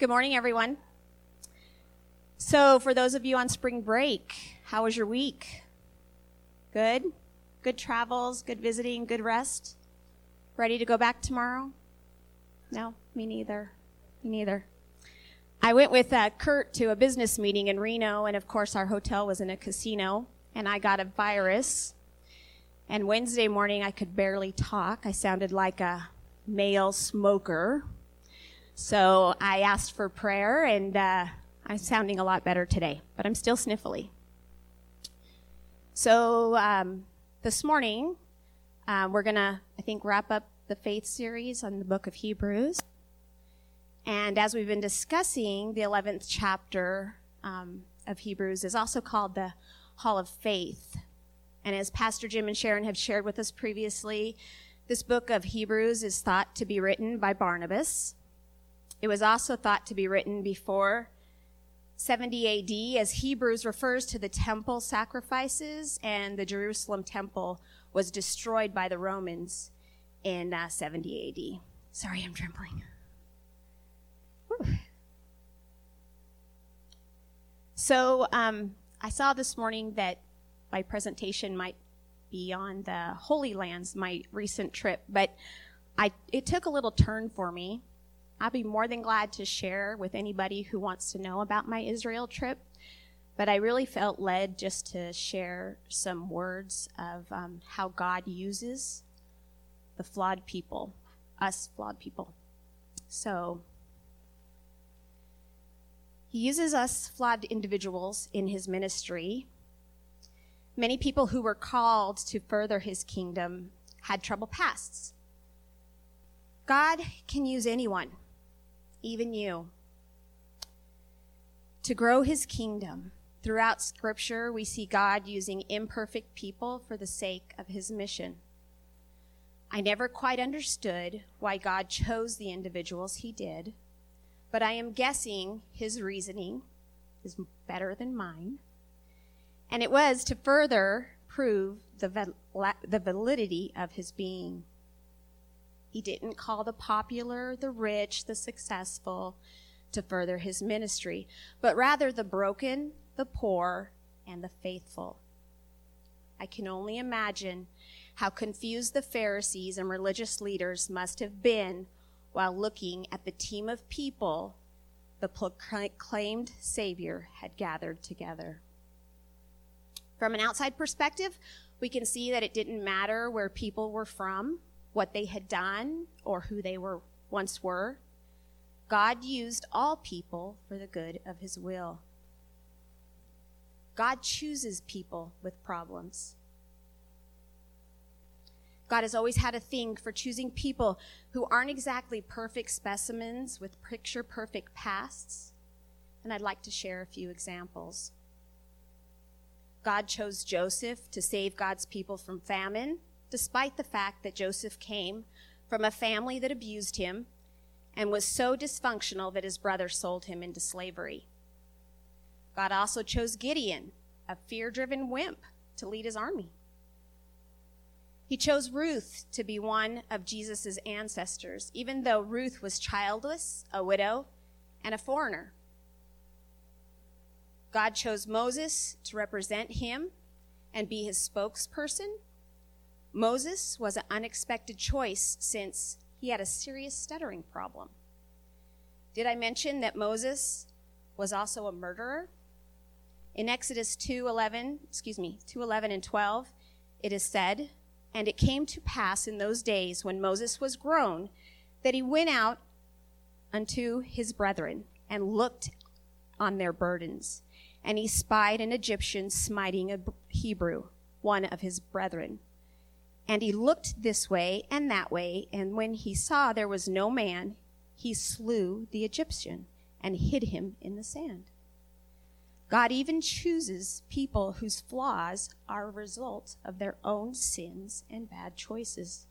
Good morning, everyone. So, for those of you on spring break, how was your week? Good? Good travels, good visiting, good rest? Ready to go back tomorrow? No, me neither. Me neither. I went with uh, Kurt to a business meeting in Reno, and of course, our hotel was in a casino, and I got a virus. And Wednesday morning, I could barely talk. I sounded like a male smoker. So I asked for prayer, and uh, I'm sounding a lot better today, but I'm still sniffly. So um, this morning, uh, we're going to, I think, wrap up the faith series on the book of Hebrews. And as we've been discussing, the 11th chapter um, of Hebrews is also called the Hall of Faith. And as Pastor Jim and Sharon have shared with us previously, this book of Hebrews is thought to be written by Barnabas. It was also thought to be written before 70 AD, as Hebrews refers to the temple sacrifices, and the Jerusalem temple was destroyed by the Romans in uh, 70 AD. Sorry, I'm trembling. Whew. So, um, I saw this morning that my presentation might be on the Holy Lands, my recent trip, but I, it took a little turn for me I'll be more than glad to share with anybody who wants to know about my Israel trip. But I really felt led just to share some words of um, how God uses the flawed people, us flawed people. So, He uses us flawed individuals in His ministry. Many people who were called to further His kingdom had trouble pasts. God can use anyone even you. To grow his kingdom, throughout Scripture, we see God using imperfect people for the sake of his mission. I never quite understood why God chose the individuals he did, but I am guessing his reasoning is better than mine. And it was to further prove the, the validity of his being. He didn't call the popular, the rich, the successful to further his ministry, but rather the broken, the poor, and the faithful. I can only imagine how confused the Pharisees and religious leaders must have been while looking at the team of people the proclaimed Savior had gathered together. From an outside perspective, we can see that it didn't matter where people were from what they had done or who they were once were. God used all people for the good of his will. God chooses people with problems. God has always had a thing for choosing people who aren't exactly perfect specimens with picture perfect pasts. And I'd like to share a few examples. God chose Joseph to save God's people from famine despite the fact that Joseph came from a family that abused him and was so dysfunctional that his brother sold him into slavery. God also chose Gideon, a fear driven wimp, to lead his army. He chose Ruth to be one of Jesus' ancestors, even though Ruth was childless, a widow, and a foreigner. God chose Moses to represent him and be his spokesperson Moses was an unexpected choice since he had a serious stuttering problem. Did I mention that Moses was also a murderer? In Exodus 2:11, excuse me, 2:11 and 12, it is said, "And it came to pass in those days when Moses was grown that he went out unto his brethren and looked on their burdens, and he spied an Egyptian smiting a Hebrew, one of his brethren." And he looked this way and that way, and when he saw there was no man, he slew the Egyptian and hid him in the sand. God even chooses people whose flaws are a result of their own sins and bad choices.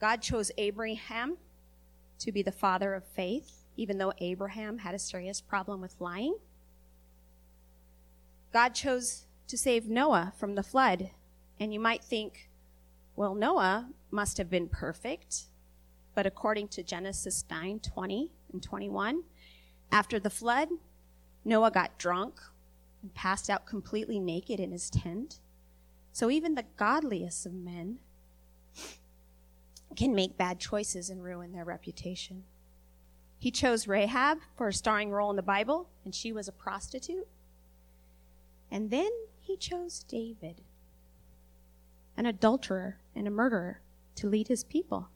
God chose Abraham to be the father of faith, even though Abraham had a serious problem with lying. God chose to save Noah from the flood and you might think, well, Noah must have been perfect. but according to Genesis 9 20 and 21, after the flood, Noah got drunk and passed out completely naked in his tent. So even the godliest of men can make bad choices and ruin their reputation. He chose Rahab for a starring role in the Bible, and she was a prostitute. And then he chose David, an adulterer and a murderer, to lead his people.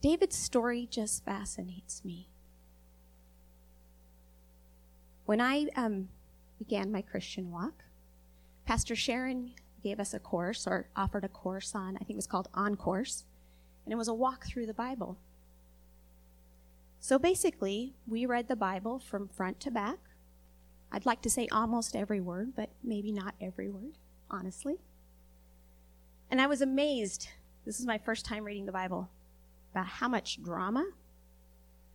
David's story just fascinates me. When I um, began my Christian walk, Pastor Sharon gave us a course or offered a course on, I think it was called On Course, and it was a walk through the Bible. So basically, we read the Bible from front to back. I'd like to say almost every word, but maybe not every word, honestly. And I was amazed. This is my first time reading the Bible about how much drama,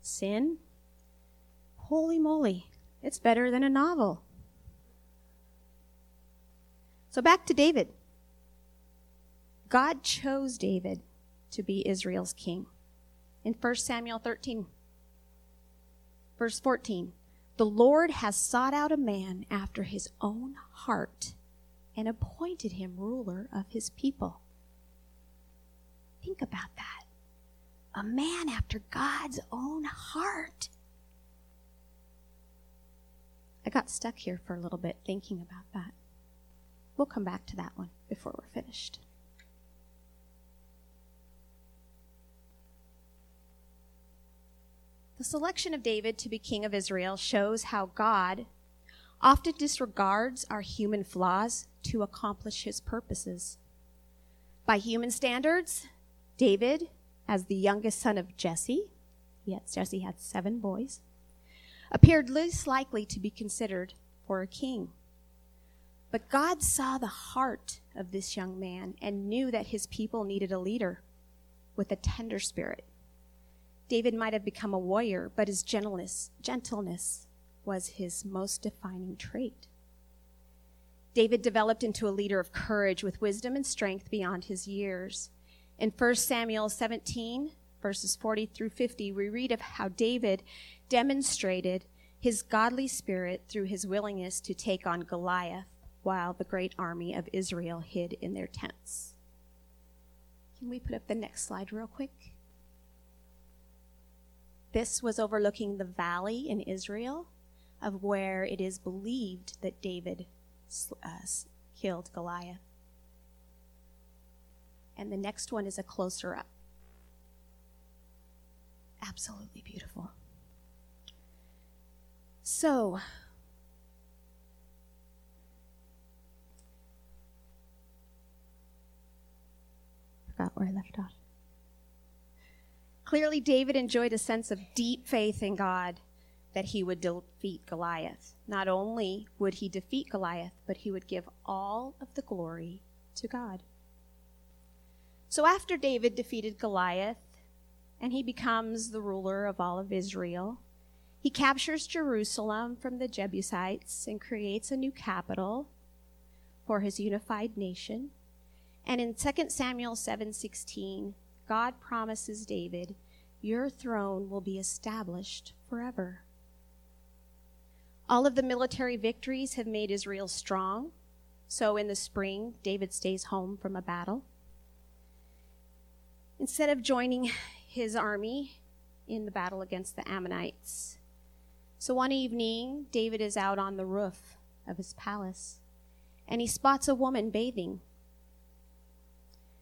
sin, holy moly, it's better than a novel. So back to David. God chose David to be Israel's king. In 1 Samuel 13, verse 14, the Lord has sought out a man after his own heart and appointed him ruler of his people. Think about that a man after God's own heart. I got stuck here for a little bit thinking about that. We'll come back to that one before we're finished. The selection of David to be king of Israel shows how God often disregards our human flaws to accomplish his purposes. By human standards, David as the youngest son of Jesse, yes, Jesse had seven boys, appeared least likely to be considered for a king. But God saw the heart of this young man and knew that his people needed a leader with a tender spirit. David might have become a warrior, but his gentleness, gentleness was his most defining trait. David developed into a leader of courage with wisdom and strength beyond his years. In 1 Samuel 17, verses 40 through 50, we read of how David demonstrated his godly spirit through his willingness to take on Goliath while the great army of Israel hid in their tents. Can we put up the next slide real quick? This was overlooking the valley in Israel of where it is believed that David uh, killed Goliath and the next one is a closer up. Absolutely beautiful. So, forgot where I left off. Clearly, David enjoyed a sense of deep faith in God that he would defeat Goliath. Not only would he defeat Goliath, but he would give all of the glory to God. So after David defeated Goliath and he becomes the ruler of all of Israel, he captures Jerusalem from the Jebusites and creates a new capital for his unified nation. And in 2 Samuel 7:16, God promises David, "Your throne will be established forever." All of the military victories have made Israel strong. So in the spring, David stays home from a battle. Instead of joining his army in the battle against the Ammonites. So one evening, David is out on the roof of his palace and he spots a woman bathing.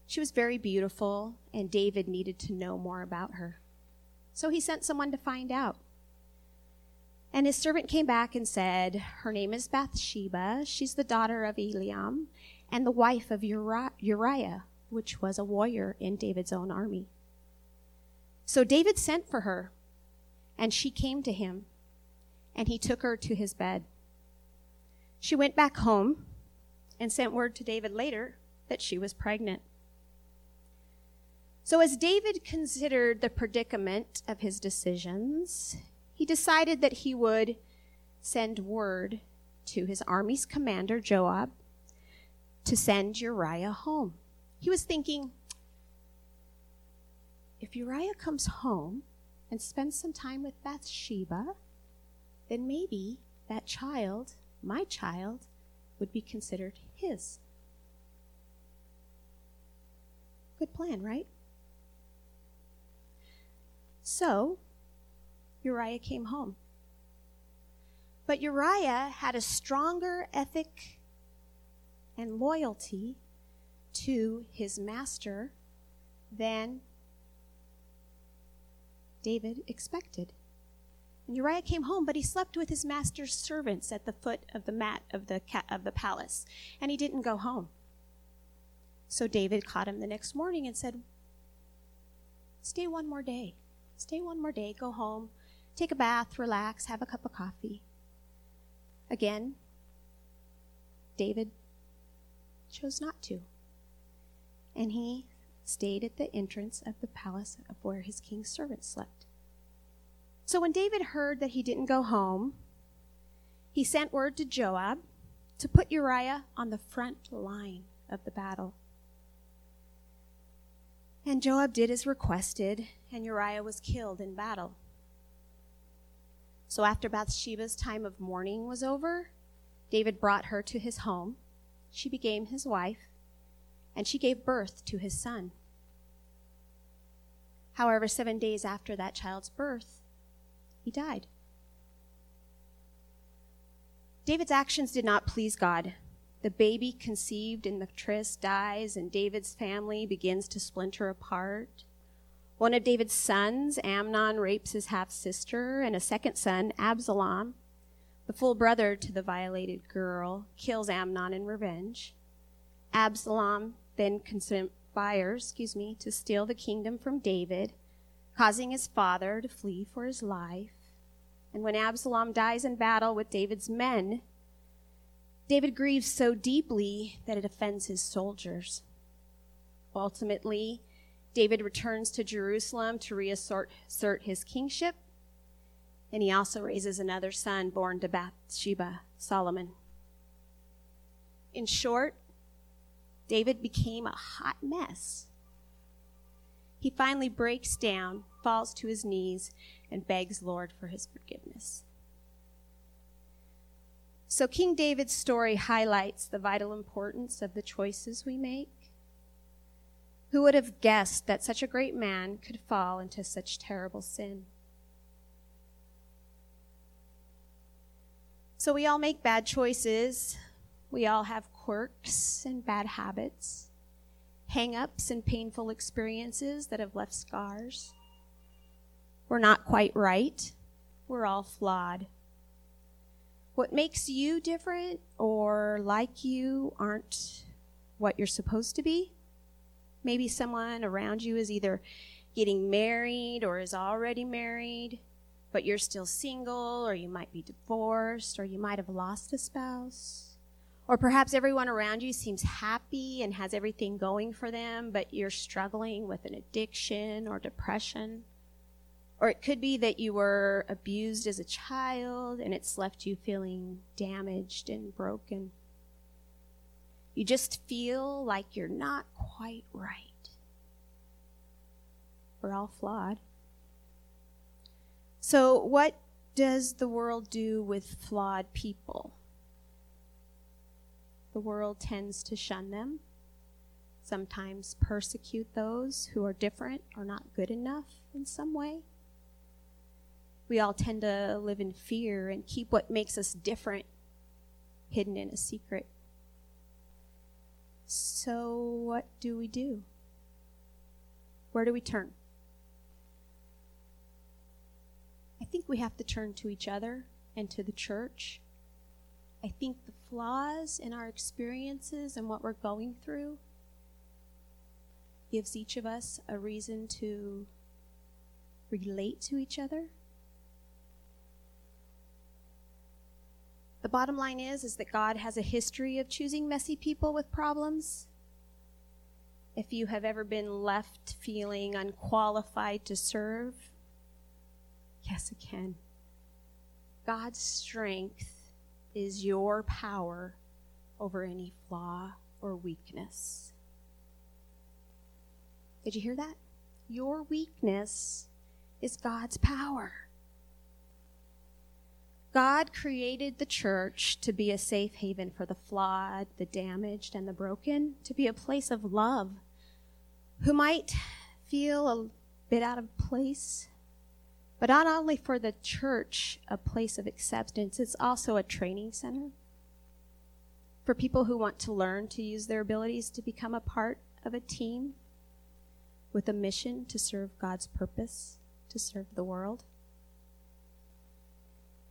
She was very beautiful, and David needed to know more about her. So he sent someone to find out. And his servant came back and said, Her name is Bathsheba. She's the daughter of Eliam and the wife of Uriah, which was a warrior in David's own army. So David sent for her, and she came to him, and he took her to his bed. She went back home and sent word to David later that she was pregnant. So, as David considered the predicament of his decisions, he decided that he would send word to his army's commander, Joab, to send Uriah home. He was thinking, if Uriah comes home and spends some time with Bathsheba, then maybe that child, my child, would be considered his. Good plan, right? So, Uriah came home. But Uriah had a stronger ethic and loyalty to his master than David expected. And Uriah came home, but he slept with his master's servants at the foot of the mat of the, ca- of the palace, and he didn't go home. So David caught him the next morning and said, Stay one more day. Stay one more day. Go home. Take a bath, relax, have a cup of coffee. Again, David chose not to. And he stayed at the entrance of the palace of where his king's servants slept. So when David heard that he didn't go home, he sent word to Joab to put Uriah on the front line of the battle. And Joab did as requested, and Uriah was killed in battle. So after Bathsheba's time of mourning was over, David brought her to his home. She became his wife, and she gave birth to his son. However, seven days after that child's birth, he died. David's actions did not please God. The baby conceived in the tryst dies, and David's family begins to splinter apart. One of David's sons, Amnon, rapes his half sister, and a second son, Absalom, the full brother to the violated girl, kills Amnon in revenge. Absalom then conspires, excuse me, to steal the kingdom from David, causing his father to flee for his life. And when Absalom dies in battle with David's men, David grieves so deeply that it offends his soldiers. Ultimately, David returns to Jerusalem to reassert his kingship, and he also raises another son born to Bathsheba, Solomon. In short, David became a hot mess. He finally breaks down, falls to his knees, and begs Lord for his forgiveness. So, King David's story highlights the vital importance of the choices we make. Who would have guessed that such a great man could fall into such terrible sin? So, we all make bad choices. We all have quirks and bad habits, hang ups and painful experiences that have left scars. We're not quite right. We're all flawed. What makes you different or like you aren't what you're supposed to be. Maybe someone around you is either getting married or is already married, but you're still single, or you might be divorced, or you might have lost a spouse. Or perhaps everyone around you seems happy and has everything going for them, but you're struggling with an addiction or depression. Or it could be that you were abused as a child and it's left you feeling damaged and broken. You just feel like you're not quite right. We're all flawed. So, what does the world do with flawed people? The world tends to shun them, sometimes persecute those who are different or not good enough in some way we all tend to live in fear and keep what makes us different hidden in a secret. So, what do we do? Where do we turn? I think we have to turn to each other and to the church. I think the flaws in our experiences and what we're going through gives each of us a reason to relate to each other The bottom line is is that God has a history of choosing messy people with problems. If you have ever been left feeling unqualified to serve, yes, again. God's strength is your power over any flaw or weakness. Did you hear that? your weakness is God's power. God created the church to be a safe haven for the flawed, the damaged, and the broken, to be a place of love who might feel a bit out of place. But not only for the church a place of acceptance, it's also a training center for people who want to learn to use their abilities to become a part of a team with a mission to serve God's purpose, to serve the world.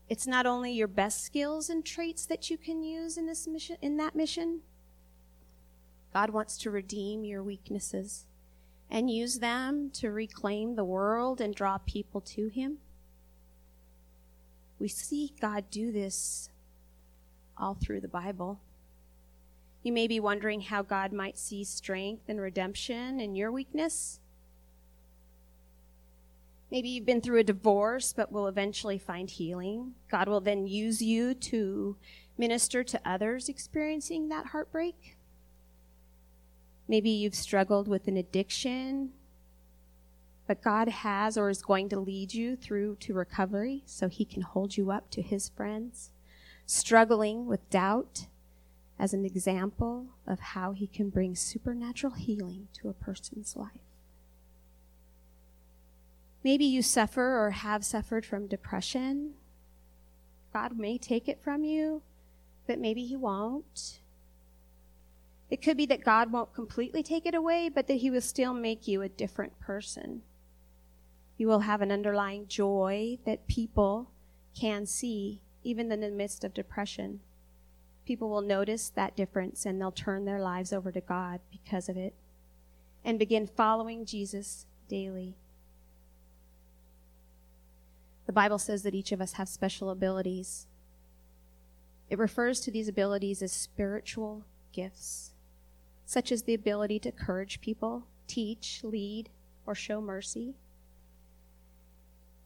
It's not only your best skills and traits that you can use in this mission in that mission. God wants to redeem your weaknesses and use them to reclaim the world and draw people to him. We see God do this all through the Bible. You may be wondering how God might see strength and redemption in your weakness. Maybe you've been through a divorce but will eventually find healing. God will then use you to minister to others experiencing that heartbreak. Maybe you've struggled with an addiction, but God has or is going to lead you through to recovery so he can hold you up to his friends. Struggling with doubt as an example of how he can bring supernatural healing to a person's life. Maybe you suffer or have suffered from depression. God may take it from you, but maybe He won't. It could be that God won't completely take it away, but that He will still make you a different person. You will have an underlying joy that people can see, even in the midst of depression. People will notice that difference and they'll turn their lives over to God because of it and begin following Jesus daily. The Bible says that each of us have special abilities. It refers to these abilities as spiritual gifts, such as the ability to encourage people, teach, lead, or show mercy.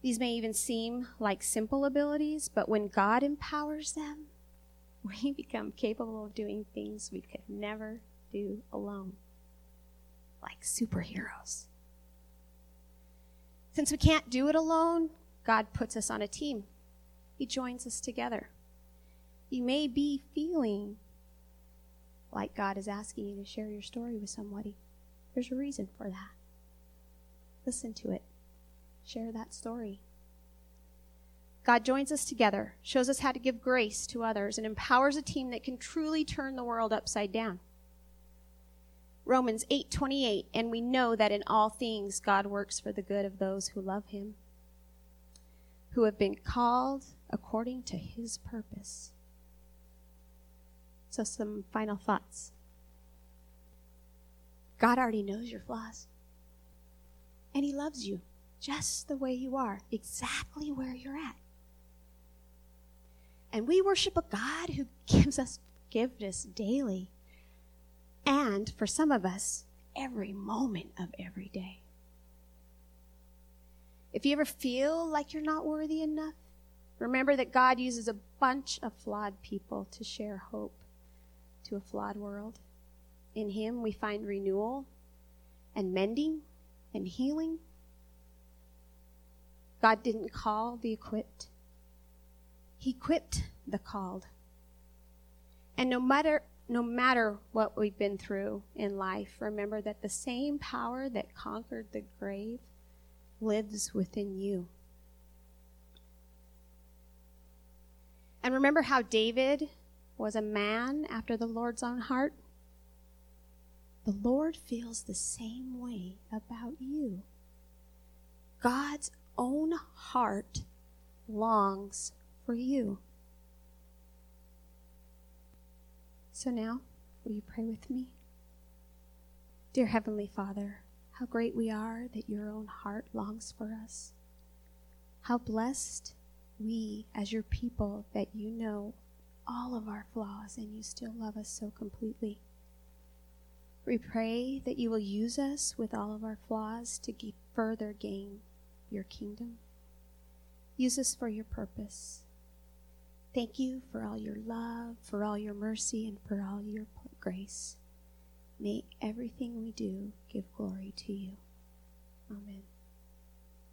These may even seem like simple abilities, but when God empowers them, we become capable of doing things we could never do alone, like superheroes. Since we can't do it alone, God puts us on a team. He joins us together. You may be feeling like God is asking you to share your story with somebody. There's a reason for that. Listen to it. Share that story. God joins us together, shows us how to give grace to others, and empowers a team that can truly turn the world upside down. Romans 8:28 and we know that in all things God works for the good of those who love him who have been called according to his purpose. So, some final thoughts. God already knows your flaws, and he loves you just the way you are, exactly where you're at. And we worship a God who gives us forgiveness daily, and for some of us, every moment of every day. If you ever feel like you're not worthy enough, remember that God uses a bunch of flawed people to share hope to a flawed world. In Him, we find renewal and mending and healing. God didn't call the equipped, He equipped the called. And no matter no matter what we've been through in life, remember that the same power that conquered the grave lives within you. And remember how David was a man after the Lord's own heart? The Lord feels the same way about you. God's own heart longs for you. So now, will you pray with me? Dear Heavenly Father, how great we are that your own heart longs for us. How blessed we, as your people, that you know all of our flaws and you still love us so completely. We pray that you will use us with all of our flaws to further gain your kingdom. Use us for your purpose. Thank you for all your love, for all your mercy, and for all your grace. May everything we do give glory to you. Amen.